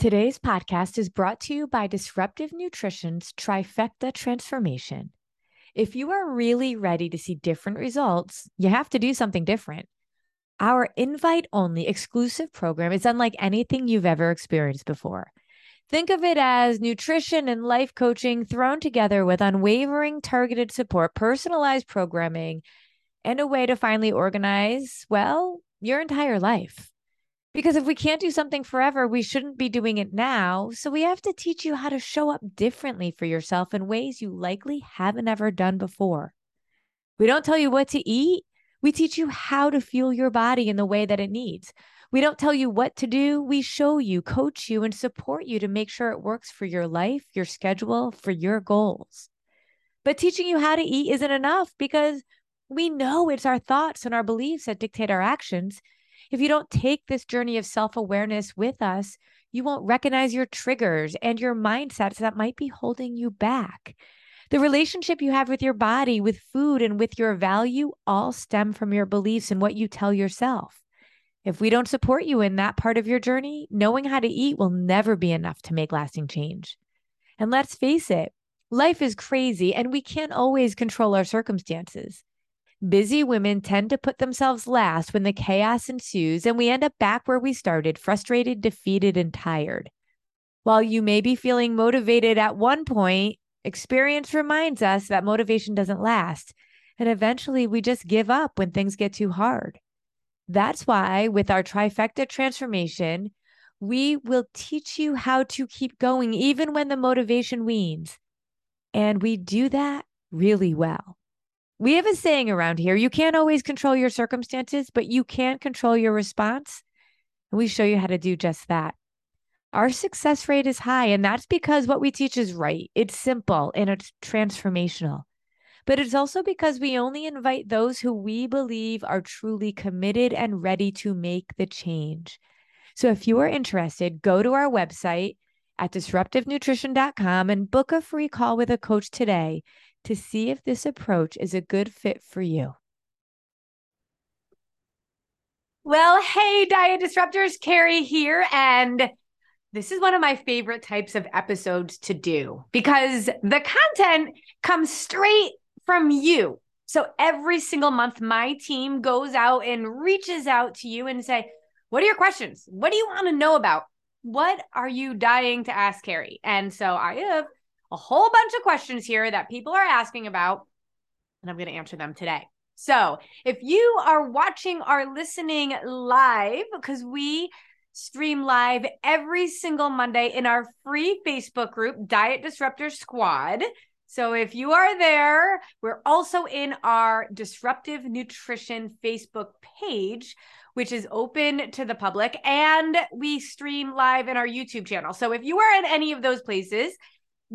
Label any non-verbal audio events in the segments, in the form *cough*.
Today's podcast is brought to you by Disruptive Nutrition's Trifecta Transformation. If you are really ready to see different results, you have to do something different. Our invite only exclusive program is unlike anything you've ever experienced before. Think of it as nutrition and life coaching thrown together with unwavering targeted support, personalized programming, and a way to finally organize, well, your entire life. Because if we can't do something forever, we shouldn't be doing it now. So we have to teach you how to show up differently for yourself in ways you likely haven't ever done before. We don't tell you what to eat. We teach you how to fuel your body in the way that it needs. We don't tell you what to do. We show you, coach you, and support you to make sure it works for your life, your schedule, for your goals. But teaching you how to eat isn't enough because we know it's our thoughts and our beliefs that dictate our actions. If you don't take this journey of self awareness with us, you won't recognize your triggers and your mindsets that might be holding you back. The relationship you have with your body, with food, and with your value all stem from your beliefs and what you tell yourself. If we don't support you in that part of your journey, knowing how to eat will never be enough to make lasting change. And let's face it, life is crazy and we can't always control our circumstances. Busy women tend to put themselves last when the chaos ensues, and we end up back where we started, frustrated, defeated, and tired. While you may be feeling motivated at one point, experience reminds us that motivation doesn't last. And eventually we just give up when things get too hard. That's why, with our trifecta transformation, we will teach you how to keep going even when the motivation weans. And we do that really well. We have a saying around here you can't always control your circumstances, but you can control your response. And we show you how to do just that. Our success rate is high, and that's because what we teach is right. It's simple and it's transformational. But it's also because we only invite those who we believe are truly committed and ready to make the change. So if you are interested, go to our website at disruptivenutrition.com and book a free call with a coach today to see if this approach is a good fit for you. Well, hey, Diet Disruptors, Carrie here. And this is one of my favorite types of episodes to do because the content comes straight from you. So every single month, my team goes out and reaches out to you and say, What are your questions? What do you want to know about? What are you dying to ask Carrie? And so I have a whole bunch of questions here that people are asking about, and I'm going to answer them today. So, if you are watching or listening live, because we stream live every single Monday in our free Facebook group, Diet Disruptor Squad. So, if you are there, we're also in our Disruptive Nutrition Facebook page, which is open to the public, and we stream live in our YouTube channel. So, if you are in any of those places,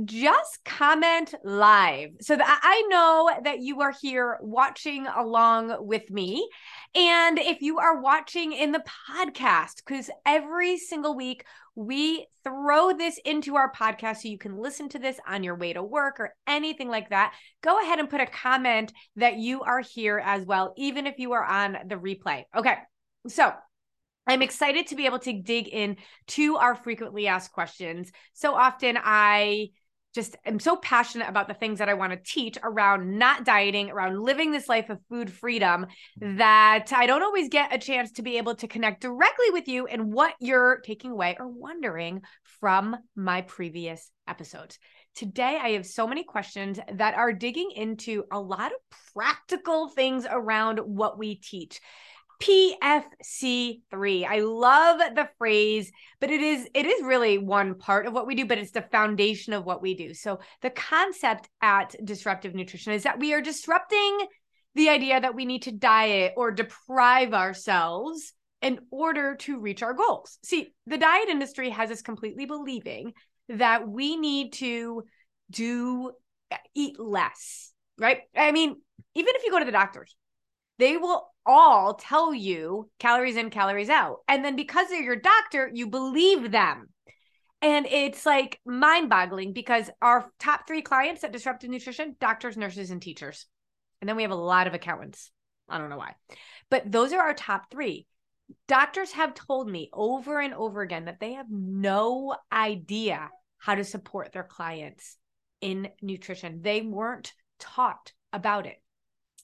just comment live so that I know that you are here watching along with me. And if you are watching in the podcast, because every single week we throw this into our podcast so you can listen to this on your way to work or anything like that, go ahead and put a comment that you are here as well, even if you are on the replay. Okay. So I'm excited to be able to dig in to our frequently asked questions. So often I just am so passionate about the things that I want to teach around not dieting, around living this life of food freedom that I don't always get a chance to be able to connect directly with you and what you're taking away or wondering from my previous episodes. Today, I have so many questions that are digging into a lot of practical things around what we teach. PFC3. I love the phrase, but it is it is really one part of what we do, but it's the foundation of what we do. So the concept at disruptive nutrition is that we are disrupting the idea that we need to diet or deprive ourselves in order to reach our goals. See, the diet industry has us completely believing that we need to do uh, eat less, right? I mean, even if you go to the doctors, they will all tell you calories in, calories out. And then because they're your doctor, you believe them. And it's like mind boggling because our top three clients at Disruptive Nutrition doctors, nurses, and teachers. And then we have a lot of accountants. I don't know why. But those are our top three. Doctors have told me over and over again that they have no idea how to support their clients in nutrition. They weren't taught about it.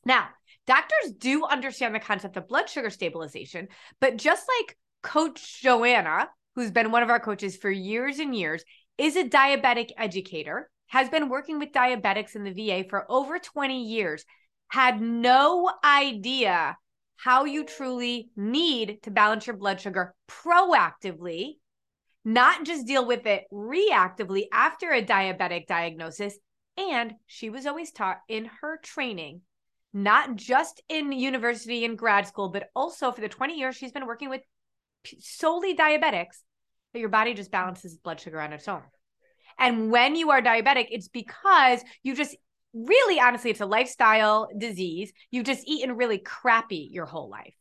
Now, doctors do understand the concept of blood sugar stabilization, but just like Coach Joanna, who's been one of our coaches for years and years, is a diabetic educator, has been working with diabetics in the VA for over 20 years, had no idea how you truly need to balance your blood sugar proactively, not just deal with it reactively after a diabetic diagnosis. And she was always taught in her training not just in university and grad school, but also for the 20 years she's been working with solely diabetics, that your body just balances blood sugar on its own. And when you are diabetic, it's because you just really, honestly, it's a lifestyle disease. You've just eaten really crappy your whole life.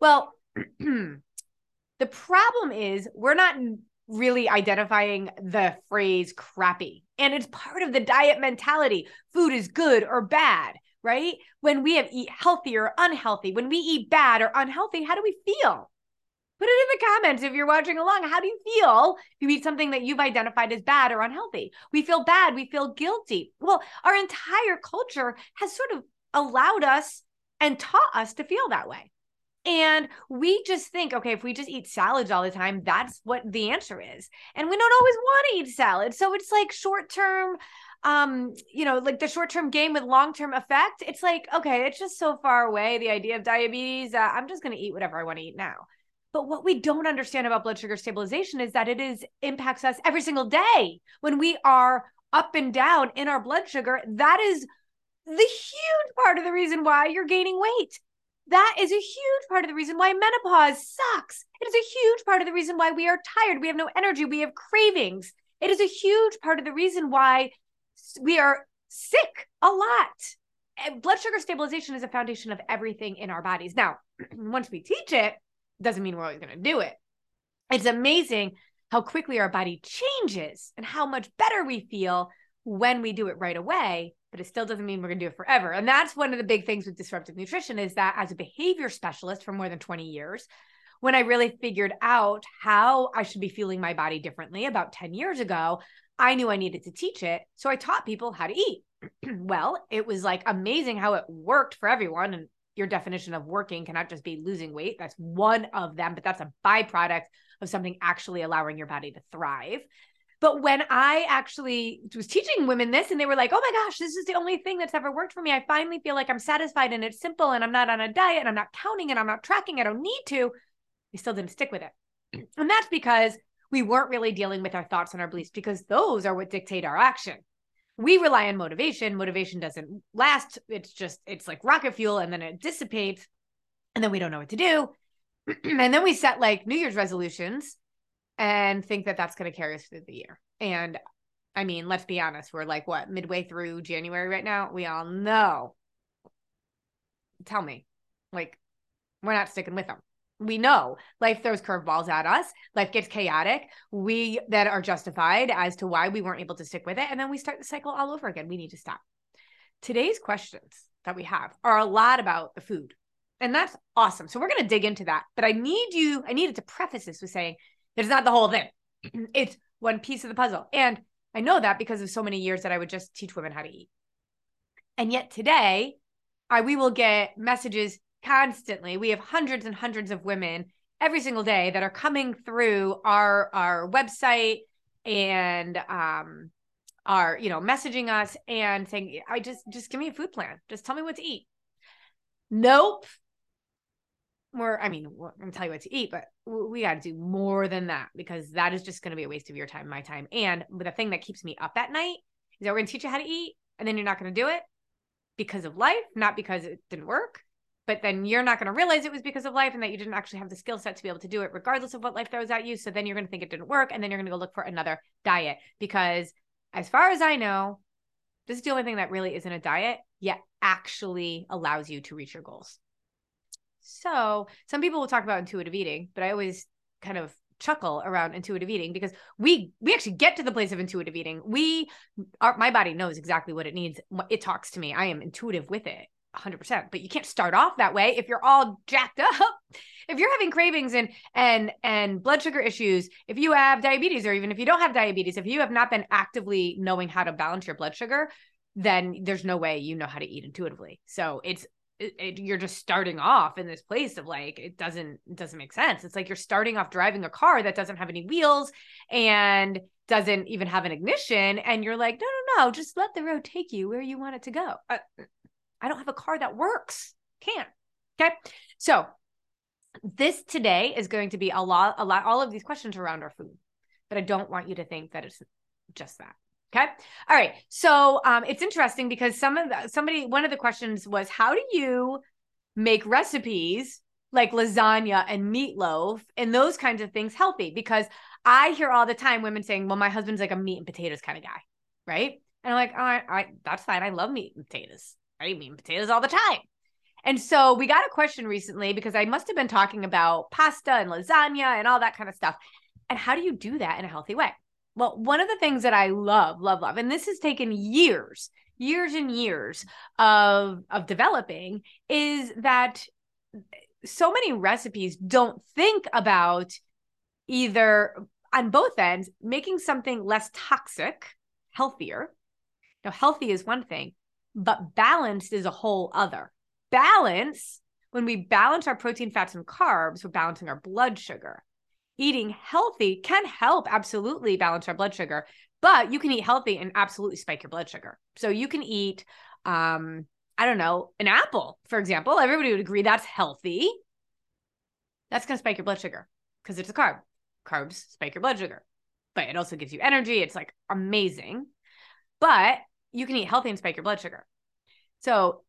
Well, *clears throat* the problem is we're not really identifying the phrase crappy. And it's part of the diet mentality. Food is good or bad right? When we have eat healthy or unhealthy, when we eat bad or unhealthy, how do we feel? Put it in the comments if you're watching along. How do you feel if you eat something that you've identified as bad or unhealthy? We feel bad. We feel guilty. Well, our entire culture has sort of allowed us and taught us to feel that way. And we just think, okay, if we just eat salads all the time, that's what the answer is. And we don't always want to eat salad. So it's like short term um you know like the short term gain with long term effect it's like okay it's just so far away the idea of diabetes uh, i'm just going to eat whatever i want to eat now but what we don't understand about blood sugar stabilization is that it is impacts us every single day when we are up and down in our blood sugar that is the huge part of the reason why you're gaining weight that is a huge part of the reason why menopause sucks. It is a huge part of the reason why we are tired. We have no energy. We have cravings. It is a huge part of the reason why we are sick a lot. Eh, blood sugar stabilization is a foundation of everything in our bodies. Now, *clears throat* once we teach it, doesn't mean we're always going to do it. It's amazing how quickly our body changes and how much better we feel when we do it right away but it still doesn't mean we're going to do it forever and that's one of the big things with disruptive nutrition is that as a behavior specialist for more than 20 years when i really figured out how i should be feeling my body differently about 10 years ago I knew I needed to teach it. So I taught people how to eat. *clears throat* well, it was like amazing how it worked for everyone. And your definition of working cannot just be losing weight. That's one of them, but that's a byproduct of something actually allowing your body to thrive. But when I actually was teaching women this and they were like, oh my gosh, this is the only thing that's ever worked for me, I finally feel like I'm satisfied and it's simple and I'm not on a diet and I'm not counting and I'm not tracking, I don't need to. They still didn't stick with it. *clears throat* And that's because we weren't really dealing with our thoughts and our beliefs because those are what dictate our action. We rely on motivation. Motivation doesn't last. It's just, it's like rocket fuel and then it dissipates and then we don't know what to do. *clears throat* and then we set like New Year's resolutions and think that that's going to carry us through the year. And I mean, let's be honest, we're like what, midway through January right now? We all know. Tell me, like, we're not sticking with them we know life throws curveballs at us life gets chaotic we then are justified as to why we weren't able to stick with it and then we start the cycle all over again. We need to stop. Today's questions that we have are a lot about the food and that's awesome. So we're going to dig into that but i need you i needed to preface this with saying it's not the whole thing. *clears throat* It's one piece of the puzzle and I know that because of so many years that I would just teach women how to eat. And yet today, I, we will get messages constantly. We have hundreds and hundreds of women every single day that are coming through our our website and um are you know messaging us and saying i just just give me a food plan. Just tell me what to eat. Nope. More i mean i'm gonna tell you what to eat but we got to do more than that because that is just going to be a waste of your time my time. And the thing that keeps me up at night is that we're going to teach you how to eat and then you're not going to do it because of life not because it didn't work but then you're not going to realize it was because of life and that you didn't actually have the skill set to be able to do it regardless of what life throws at you so then you're going to think it didn't work and then you're going to go look for another diet because as far as i know this is the only thing that really isn't a diet yet actually allows you to reach your goals so some people will talk about intuitive eating, but I always kind of chuckle around intuitive eating because we we actually get to the place of intuitive eating. We our my body knows exactly what it needs. It talks to me. I am intuitive with it 100%. But you can't start off that way if you're all jacked up. *laughs* If you're having cravings and and and blood sugar issues, if you have diabetes or even if you don't have diabetes, if you have not been actively knowing how to balance your blood sugar, then there's no way you know how to eat intuitively. So it's it, it, you're just starting off in this place of like it doesn't it doesn't make sense it's like you're starting off driving a car that doesn't have any wheels and doesn't even have an ignition and you're like no no no just let the road take you where you want it to go I, I don't have a car that works can't okay so this today is going to be a lot a lot all of these questions around our food but i don't want you to think that it's just that Okay. All right. So um, it's interesting because some of the, somebody, one of the questions was, how do you make recipes like lasagna and meatloaf and those kinds of things healthy? Because I hear all the time women saying, well, my husband's like a meat and potatoes kind of guy. Right. And I'm like, all right, all right that's fine. I love meat and potatoes. I eat potatoes all the time. And so we got a question recently because I must have been talking about pasta and lasagna and all that kind of stuff. And how do you do that in a healthy way? Well, one of the things that I love, love, love, and this has taken years, years and years of of developing is that so many recipes don't think about either on both ends making something less toxic, healthier. Now, healthy is one thing, but balanced is a whole other. Balance, when we balance our protein, fats, and carbs, we're balancing our blood sugar eating healthy can help absolutely balance our blood sugar, but you can eat healthy and absolutely spike your blood sugar. So you can eat, um, I don't know, an apple, for example. Everybody would agree that's healthy. That's going to spike your blood sugar because it's a carb. Carbs spike your blood sugar, but it also gives you energy. It's like amazing. But you can eat healthy and spike your blood sugar. So,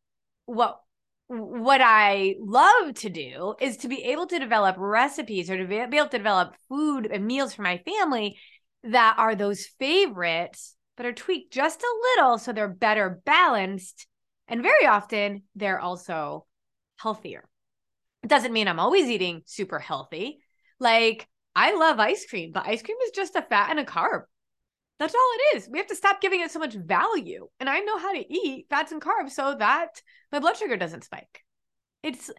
what what I love to do is to be able to develop recipes or to be able to develop food and meals for my family that are those favorites, but are tweaked just a little so they're better balanced. And very often they're also healthier. It doesn't mean I'm always eating super healthy. Like I love ice cream, but ice cream is just a fat and a carb. That's all it is. We have to stop giving it so much value. And I know how to eat fats and carbs so that my blood sugar doesn't spike. It's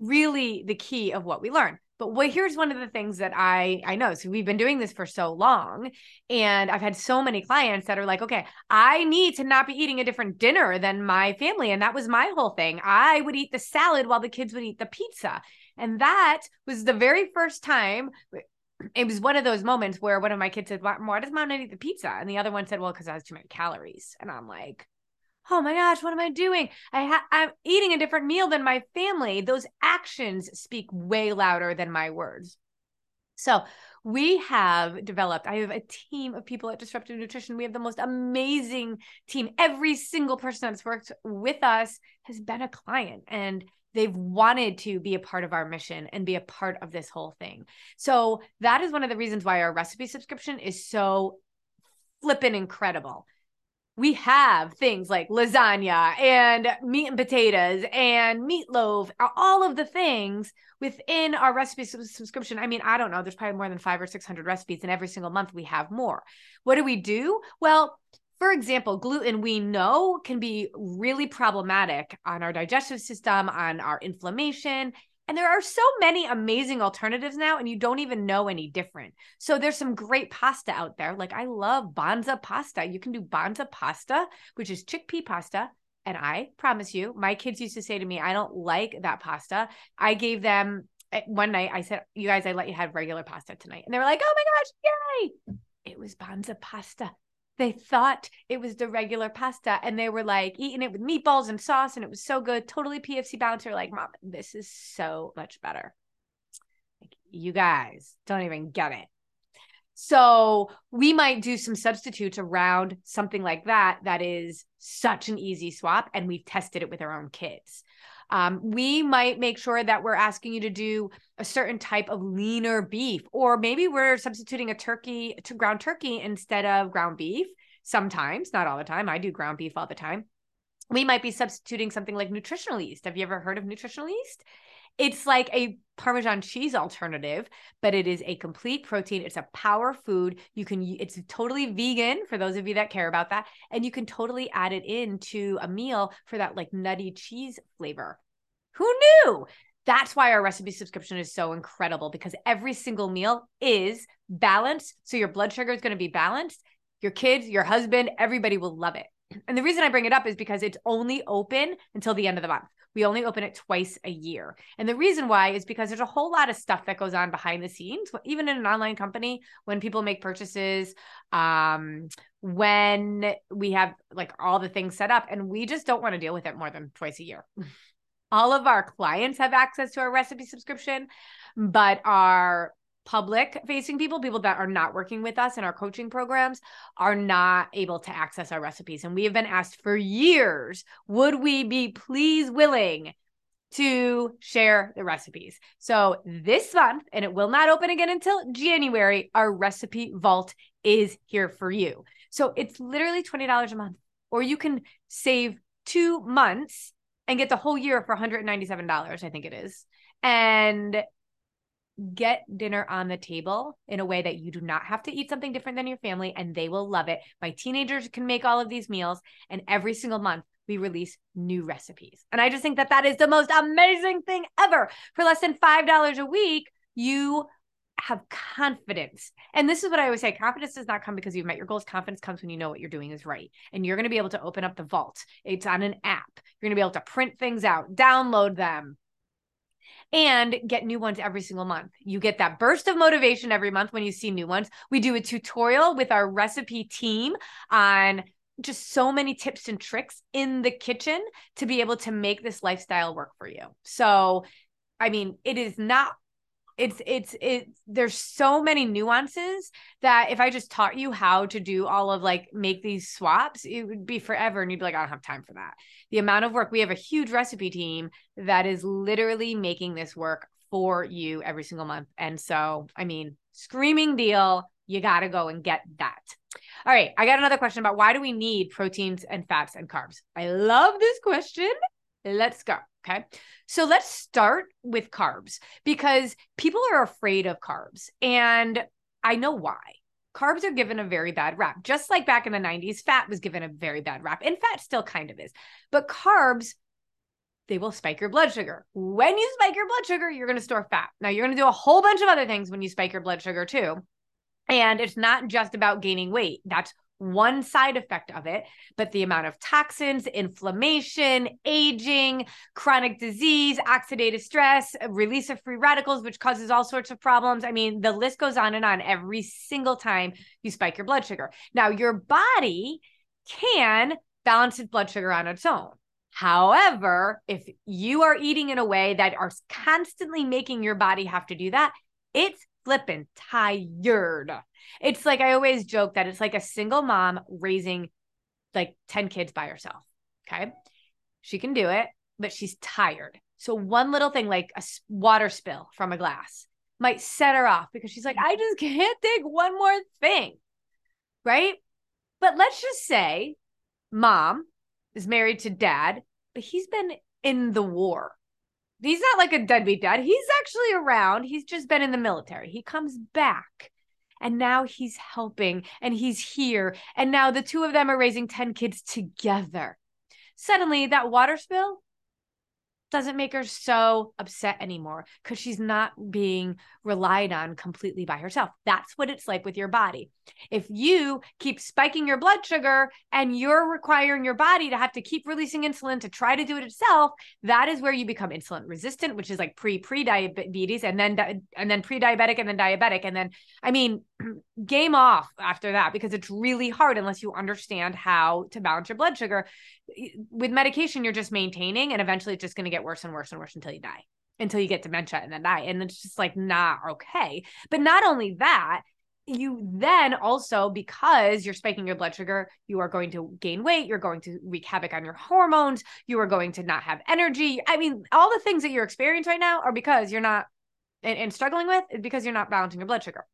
really the key of what we learn. But here's one of the things that I I know. So we've been doing this for so long, and I've had so many clients that are like, okay, I need to not be eating a different dinner than my family, and that was my whole thing. I would eat the salad while the kids would eat the pizza, and that was the very first time it was one of those moments where one of my kids said, why, why does mom not eat the pizza? And the other one said, well, because I has too many calories. And I'm like, oh my gosh, what am I doing? I ha- I'm eating a different meal than my family. Those actions speak way louder than my words. So we have developed, I have a team of people at Disruptive Nutrition. We have the most amazing team. Every single person that's worked with us has been a client. And they've wanted to be a part of our mission and be a part of this whole thing. So that is one of the reasons why our recipe subscription is so flippin' incredible. We have things like lasagna and meat and potatoes and meatloaf, all of the things within our recipe subscription. I mean, I don't know, there's probably more than five or 600 recipes, and every single month we have more. What do we do? Well, for example, gluten we know can be really problematic on our digestive system, on our inflammation. And there are so many amazing alternatives now, and you don't even know any different. So there's some great pasta out there. Like I love Banza pasta. You can do Banza pasta, which is chickpea pasta. And I promise you, my kids used to say to me, I don't like that pasta. I gave them eh, one night, I said, You guys, I let you have regular pasta tonight. And they were like, Oh my gosh, yay. It was Banza pasta they thought it was the regular pasta and they were like eating it with meatballs and sauce and it was so good totally pfc balanced like mom this is so much better. Like, you guys don't even get it. So we might do some substitutes around something like that that is such an easy swap and we've tested it with our own kids um, we might make sure that we're asking you to do a certain type of leaner beef, or maybe we're substituting a turkey to ground turkey instead of ground beef. Sometimes, not all the time. I do ground beef all the time. We might be substituting something like nutritional yeast. Have you ever heard of nutritional yeast? It's like a Parmesan cheese alternative, but it is a complete protein. It's a power food. You can, it's totally vegan for those of you that care about that. And you can totally add it into a meal for that like nutty cheese flavor. Who knew? That's why our recipe subscription is so incredible because every single meal is balanced. So your blood sugar is going to be balanced. Your kids, your husband, everybody will love it. And the reason I bring it up is because it's only open until the end of the month. We only open it twice a year. And the reason why is because there's a whole lot of stuff that goes on behind the scenes, even in an online company, when people make purchases, um, when we have like all the things set up, and we just don't want to deal with it more than twice a year. *laughs* all of our clients have access to our recipe subscription, but our public facing people, people that are not working with us in our coaching programs, are not able to access our recipes. And we have been asked for years would we be please willing to share the recipes? So this month, and it will not open again until January, our recipe vault is here for you. So it's literally $20 a month, or you can save two months and get the whole year for $197, I think it is. And get dinner on the table in a way that you do not have to eat something different than your family and they will love it. My teenagers can make all of these meals and every single month we release new recipes. And I just think that that is the most amazing thing ever. For less than $5 a week, you have confidence. And this is what I always say confidence does not come because you've met your goals. Confidence comes when you know what you're doing is right. And you're going to be able to open up the vault. It's on an app. You're going to be able to print things out, download them, and get new ones every single month. You get that burst of motivation every month when you see new ones. We do a tutorial with our recipe team on just so many tips and tricks in the kitchen to be able to make this lifestyle work for you. So, I mean, it is not it's it's it's there's so many nuances that if I just taught you how to do all of like make these swaps, it would be forever and you'd be like, I don't have time for that. The amount of work we have a huge recipe team that is literally making this work for you every single month. And so, I mean, screaming deal, you got to go and get that. All right, I got another question about why do we need proteins and fats and carbs? I love this question. Let's go. Okay. So let's start with carbs because people are afraid of carbs. And I know why. Carbs are given a very bad rap. Just like back in the 90s, fat was given a very bad rap, and fat still kind of is. But carbs, they will spike your blood sugar. When you spike your blood sugar, you're going to store fat. Now, you're going to do a whole bunch of other things when you spike your blood sugar too. And it's not just about gaining weight. That's one side effect of it, but the amount of toxins, inflammation, aging, chronic disease, oxidative stress, release of free radicals, which causes all sorts of problems. I mean, the list goes on and on every single time you spike your blood sugar. Now, your body can balance its blood sugar on its own. However, if you are eating in a way that are constantly making your body have to do that, it's flipping tired. It's like I always joke that it's like a single mom raising like 10 kids by herself. Okay. She can do it, but she's tired. So one little thing like a water spill from a glass might set her off because she's like, I just can't take one more thing. Right. But let's just say mom is married to dad, but he's been in the war. He's not like a deadbeat dad. He's actually around. He's just been in the military. He comes back and now he's helping and he's here. And now the two of them are raising 10 kids together. Suddenly, that water spill, doesn't make her so upset anymore because she's not being relied on completely by herself. That's what it's like with your body. If you keep spiking your blood sugar and you're requiring your body to have to keep releasing insulin to try to do it itself, that is where you become insulin resistant, which is like pre pre diabetes and then and then pre diabetic and then diabetic and then I mean *clears throat* game off after that because it's really hard unless you understand how to balance your blood sugar. With medication, you're just maintaining, and eventually it's just going to get worse and worse and worse until you die, until you get dementia and then die. And it's just like not okay. But not only that, you then also because you're spiking your blood sugar you are going to gain weight you're going to wreak havoc on your hormones you are going to not have energy i mean all the things that you're experiencing right now are because you're not and, and struggling with is because you're not balancing your blood sugar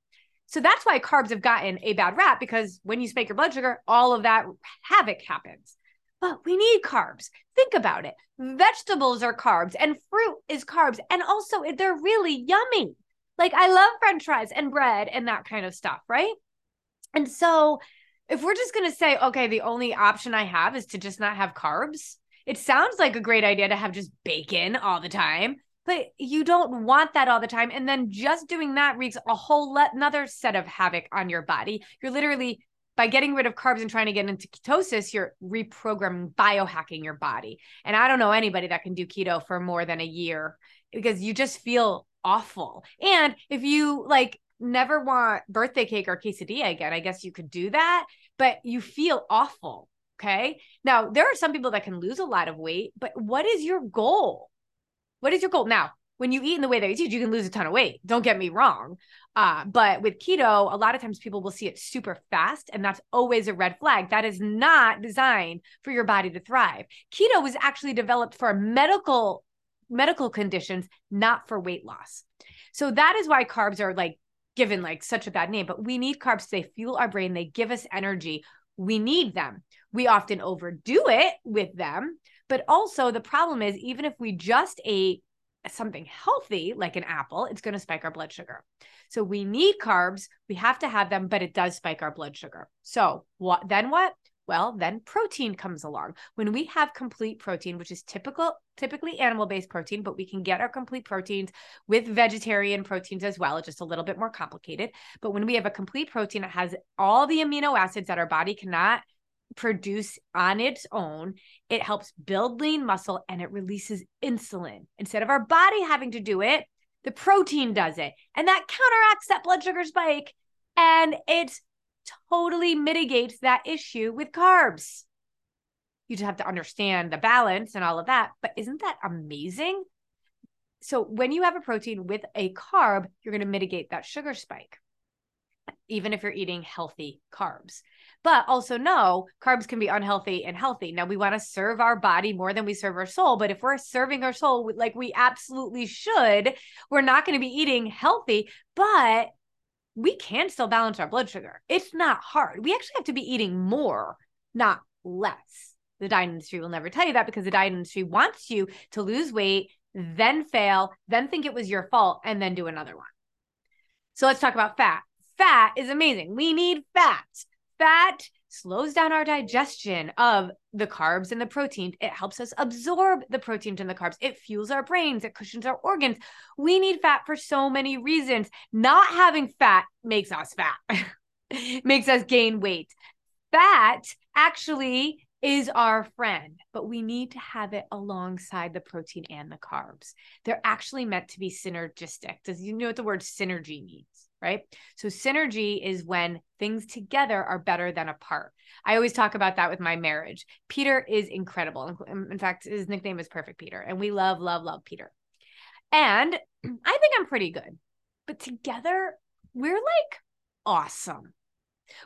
so that's why carbs have gotten a bad rap because when you spike your blood sugar, all of that havoc happens. But we need carbs. Think about it. Vegetables are carbs and fruit is carbs. And also, they're really yummy. Like, I love french fries and bread and that kind of stuff, right? And so, if we're just going to say, okay, the only option I have is to just not have carbs, it sounds like a great idea to have just bacon all the time but you don't want that all the time. And then just doing that wreaks a whole le- another set of havoc on your body. You're literally by getting rid of carbs and trying to get into ketosis, you're reprogramming, biohacking your body. And I don't know anybody that can do keto for more than a year because you just feel awful. And if you like never want birthday cake or quesadilla again, I guess you could do that, but you feel awful. Okay. Now, there are some people that can lose a lot of weight, but what is your goal? What is your goal? Now, when you eat in the way that you teach, you can lose a ton of weight. Don't get me wrong. Uh, but with keto, a lot of times people will see it super fast, and that's always a red flag. That is not designed for your body to thrive. Keto was actually developed for medical medical conditions, not for weight loss. So that is why carbs are like given like such a bad name. But we need carbs. They fuel our brain. They give us energy. We need them. We often overdo it with them but also, the problem is, even if we just ate something healthy like an apple, it's going to spike our blood sugar. So we need carbs. We have to have them, but it does spike our blood sugar. So what then what? Well, then protein comes along. When we have complete protein, which is typical typically animal-based protein, but we can get our complete proteins with vegetarian proteins as well. It's just a little bit more complicated. But when we have a complete protein, it has all the amino acids that our body cannot produce on its own. It helps build lean muscle and it releases insulin. Instead of our body having to do it, the protein does it. And that counteracts that blood sugar spike and it totally mitigates that issue with carbs. You just have to understand the balance and all of that. But isn't that amazing? So, when you have a protein with a carb, you're going to mitigate that sugar spike, even if you're eating healthy carbs. But also know carbs can be unhealthy and healthy. Now we want to serve our body more than we serve our soul. But if we're serving our soul like we absolutely should, we're not going to be eating healthy, but we can still balance our blood sugar. It's not hard. We actually have to be eating more, not less. The diet industry will never tell you that because the diet industry wants you to lose weight, then fail, then think it was your fault, and then do another one. So let's talk about fat. Fat is amazing. We need fat fat slows down our digestion of the carbs and the protein. It helps us absorb the proteins and the carbs. It fuels our brains, it cushions our organs. We need fat for so many reasons. Not having fat makes us fat, *laughs* makes us gain weight. Fat actually is our friend, but we need to have it alongside the protein and the carbs. They're actually meant to be synergistic. Does you know what the word synergy means? Right? So synergy is when things together are better than apart. I always talk about that with my marriage. Peter is incredible. In fact, his nickname is Perfect Peter, and we love, love, love Peter. And *clears throat* I think I'm pretty good, but together we're like awesome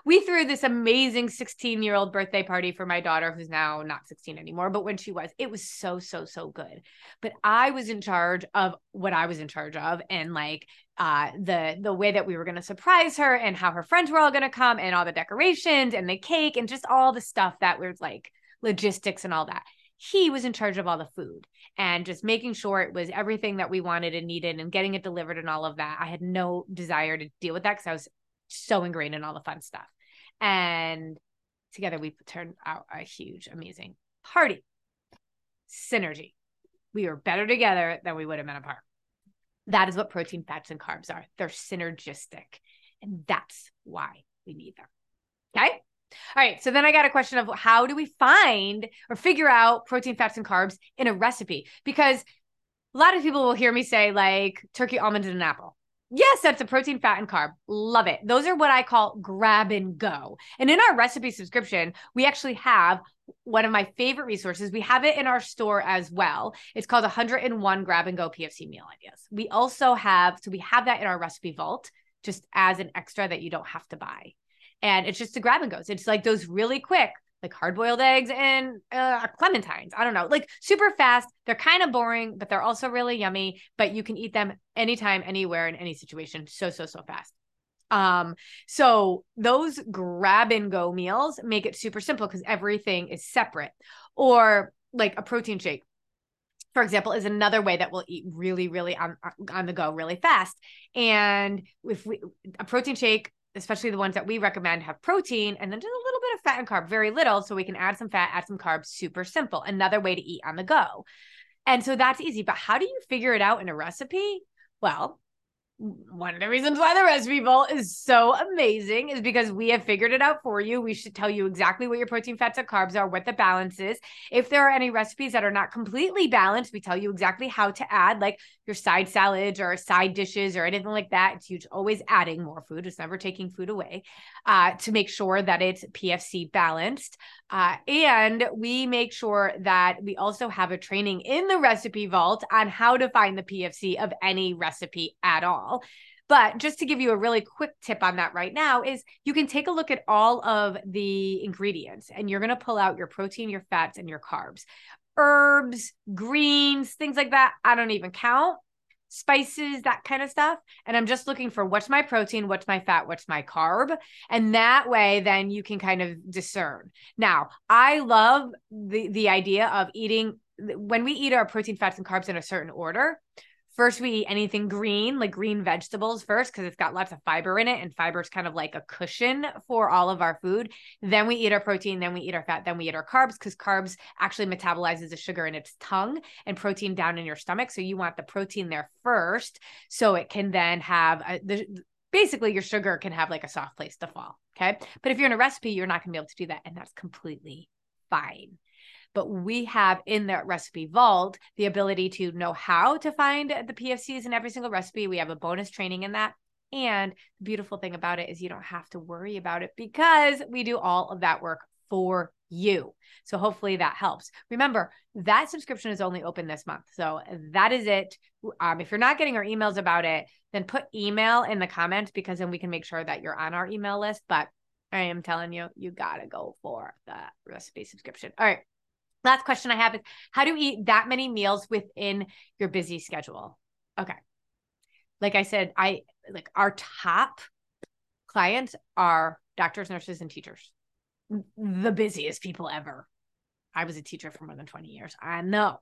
we threw this amazing 16 year old birthday party for my daughter who's now not 16 anymore but when she was it was so so so good but i was in charge of what i was in charge of and like uh the the way that we were going to surprise her and how her friends were all going to come and all the decorations and the cake and just all the stuff that was like logistics and all that he was in charge of all the food and just making sure it was everything that we wanted and needed and getting it delivered and all of that. I had no desire to deal with that because I was so ingrained in all the fun stuff. And together we turned out a huge, amazing party. Synergy. We are better together than we would have been apart. That is what protein, fats, and carbs are. They're synergistic. And that's why we need them. Okay. All right. So then I got a question of how do we find or figure out protein, fats, and carbs in a recipe? Because a lot of people will hear me say, like, turkey, almond, and an apple. Yes, that's a protein, fat, and carb. Love it. Those are what I call grab and go. And in our recipe subscription, we actually have one of my favorite resources. We have it in our store as well. It's called 101 Grab and Go PFC Meal Ideas. We also have, so we have that in our recipe vault just as an extra that you don't have to buy. And it's just a grab and goes. It's like those really quick, like hard boiled eggs and uh, clementines. I don't know, like super fast. They're kind of boring, but they're also really yummy. But you can eat them anytime, anywhere, in any situation. So, so, so fast. Um, so those grab and go meals make it super simple because everything is separate. Or like a protein shake, for example, is another way that we'll eat really, really on on the go, really fast. And if we a protein shake especially the ones that we recommend have protein and then just a little of fat and carb, very little. So we can add some fat, add some carbs, super simple. Another way to eat on the go. And so that's easy. But how do you figure it out in a recipe? Well, one of the reasons why the recipe vault is so amazing is because we have figured it out for you. We should tell you exactly what your protein, fats, and carbs are, what the balance is. If there are any recipes that are not completely balanced, we tell you exactly how to add, like your side salads or side dishes or anything like that. It's huge, always adding more food. It's never taking food away uh, to make sure that it's PFC balanced. Uh, and we make sure that we also have a training in the recipe vault on how to find the PFC of any recipe at all. But just to give you a really quick tip on that right now is you can take a look at all of the ingredients and you're going to pull out your protein, your fats, and your carbs. Herbs, greens, things like that. I don't even count spices, that kind of stuff. And I'm just looking for what's my protein, what's my fat, what's my carb. And that way, then you can kind of discern. Now, I love the, the idea of eating when we eat our protein, fats, and carbs in a certain order first we eat anything green like green vegetables first because it's got lots of fiber in it and fiber is kind of like a cushion for all of our food. Then we eat our protein then we eat our fat then we eat our carbs because carbs actually metabolizes the sugar in its tongue and protein down in your stomach so you want the protein there first so it can then have a, the, basically your sugar can have like a soft place to fall okay? But if you're in a recipe you're not going to be able to do that and that's completely fine but we have in the recipe vault the ability to know how to find the PFCs in every single recipe. We have a bonus training in that. And the beautiful thing about it is you don't have to worry about it because we do all of that work for you. So hopefully that helps. Remember, that subscription is only open this month. So that is it. Um, if you're not getting our emails about it, then put email in the comments because then we can make sure that you're on our email list. But I am telling you, you got to go for the recipe subscription. All right. Last question I have is how do you eat that many meals within your busy schedule? Okay. Like I said, I like our top clients are doctors, nurses, and teachers. The busiest people ever. I was a teacher for more than 20 years. I know.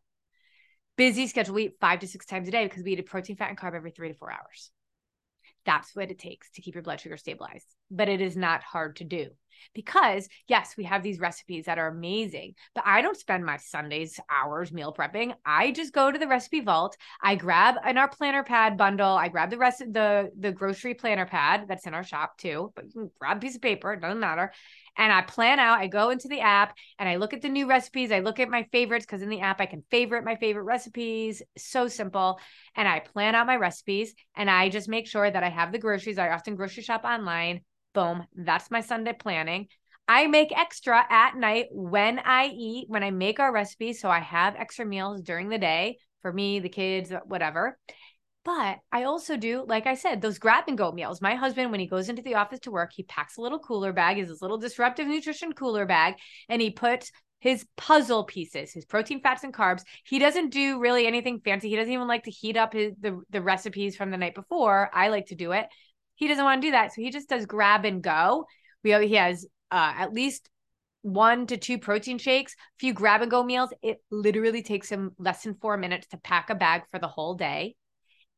Busy schedule. We eat five to six times a day because we eat a protein, fat, and carb every three to four hours. That's what it takes to keep your blood sugar stabilized. But it is not hard to do because yes, we have these recipes that are amazing, but I don't spend my Sundays hours meal prepping. I just go to the recipe vault. I grab in our planner pad bundle. I grab the rest of the the grocery planner pad that's in our shop too, but you can grab a piece of paper, it doesn't matter. And I plan out, I go into the app and I look at the new recipes. I look at my favorites because in the app I can favorite my favorite recipes. So simple. And I plan out my recipes and I just make sure that I have the groceries. I often grocery shop online. Boom. That's my Sunday planning. I make extra at night when I eat, when I make our recipes. So I have extra meals during the day for me, the kids, whatever. But I also do, like I said, those grab and go meals. My husband, when he goes into the office to work, he packs a little cooler bag, is this little disruptive nutrition cooler bag, and he puts his puzzle pieces, his protein, fats, and carbs. He doesn't do really anything fancy. He doesn't even like to heat up his the, the recipes from the night before. I like to do it. He doesn't want to do that. So he just does grab and go. We he has uh, at least one to two protein shakes, a few grab and go meals. It literally takes him less than four minutes to pack a bag for the whole day.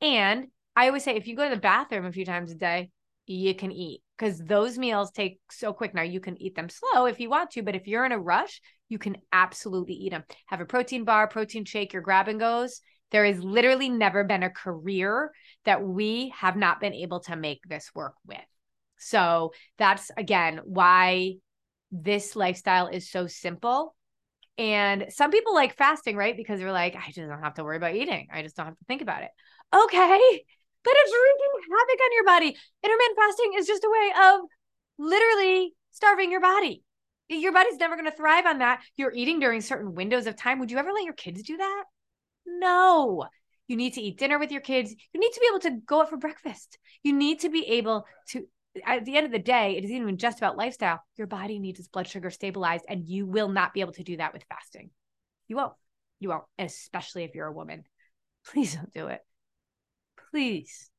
And I always say, if you go to the bathroom a few times a day, you can eat. because those meals take so quick. Now you can eat them slow if you want to, but if you're in a rush, you can absolutely eat them. Have a protein bar, protein shake, your grab and goes. There has literally never been a career that we have not been able to make this work with. So that's again why this lifestyle is so simple. And some people like fasting, right? Because they're like, I just don't have to worry about eating. I just don't have to think about it. Okay. But it's wreaking havoc on your body. Intermittent fasting is just a way of literally starving your body. Your body's never going to thrive on that. You're eating during certain windows of time. Would you ever let your kids do that? No. You need to eat dinner with your kids. You need to be able to go out for breakfast. You need to be able to, at the end of the day, it isn't even just about lifestyle. Your body needs its blood sugar stabilized, and you will not be able to do that with fasting. You won't. You won't, especially if you're a woman. Please don't do it. Please.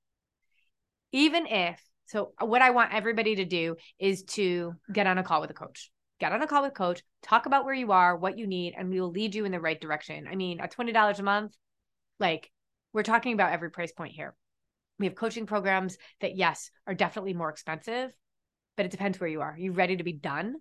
Even if, so what I want everybody to do is to get on a call with a coach get on a call with coach, talk about where you are, what you need, and we will lead you in the right direction. I mean, at $20 a month, like we're talking about every price point here. We have coaching programs that, yes, are definitely more expensive, but it depends where you are. Are you ready to be done?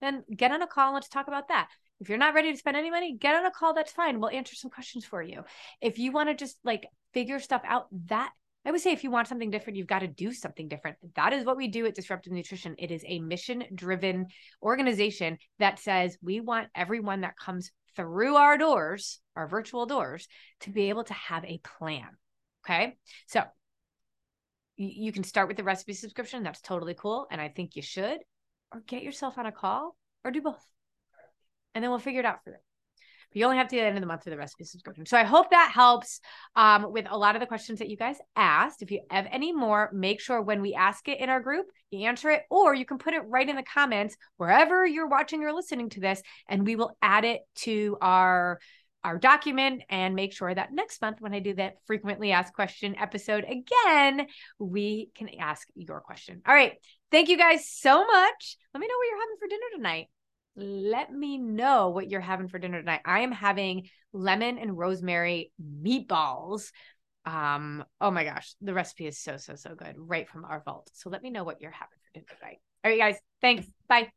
Then get on a call and let's talk about that. If you're not ready to spend any money, get on a call. That's fine. We'll answer some questions for you. If you want to just like figure stuff out, that I would say if you want something different, you've got to do something different. That is what we do at Disruptive Nutrition. It is a mission driven organization that says we want everyone that comes through our doors, our virtual doors, to be able to have a plan. Okay. So you can start with the recipe subscription. That's totally cool. And I think you should, or get yourself on a call or do both. And then we'll figure it out for you but you only have to the end of the month for the recipe subscription. So I hope that helps um, with a lot of the questions that you guys asked. If you have any more, make sure when we ask it in our group, you answer it, or you can put it right in the comments wherever you're watching or listening to this, and we will add it to our our document and make sure that next month when I do that frequently asked question episode again, we can ask your question. All right. Thank you guys so much. Let me know what you're having for dinner tonight let me know what you're having for dinner tonight. I am having lemon and rosemary meatballs. Um, oh my gosh, the recipe is so, so, so good right from our vault. So let me know what you're having for dinner tonight. All right, guys. Thanks. Bye.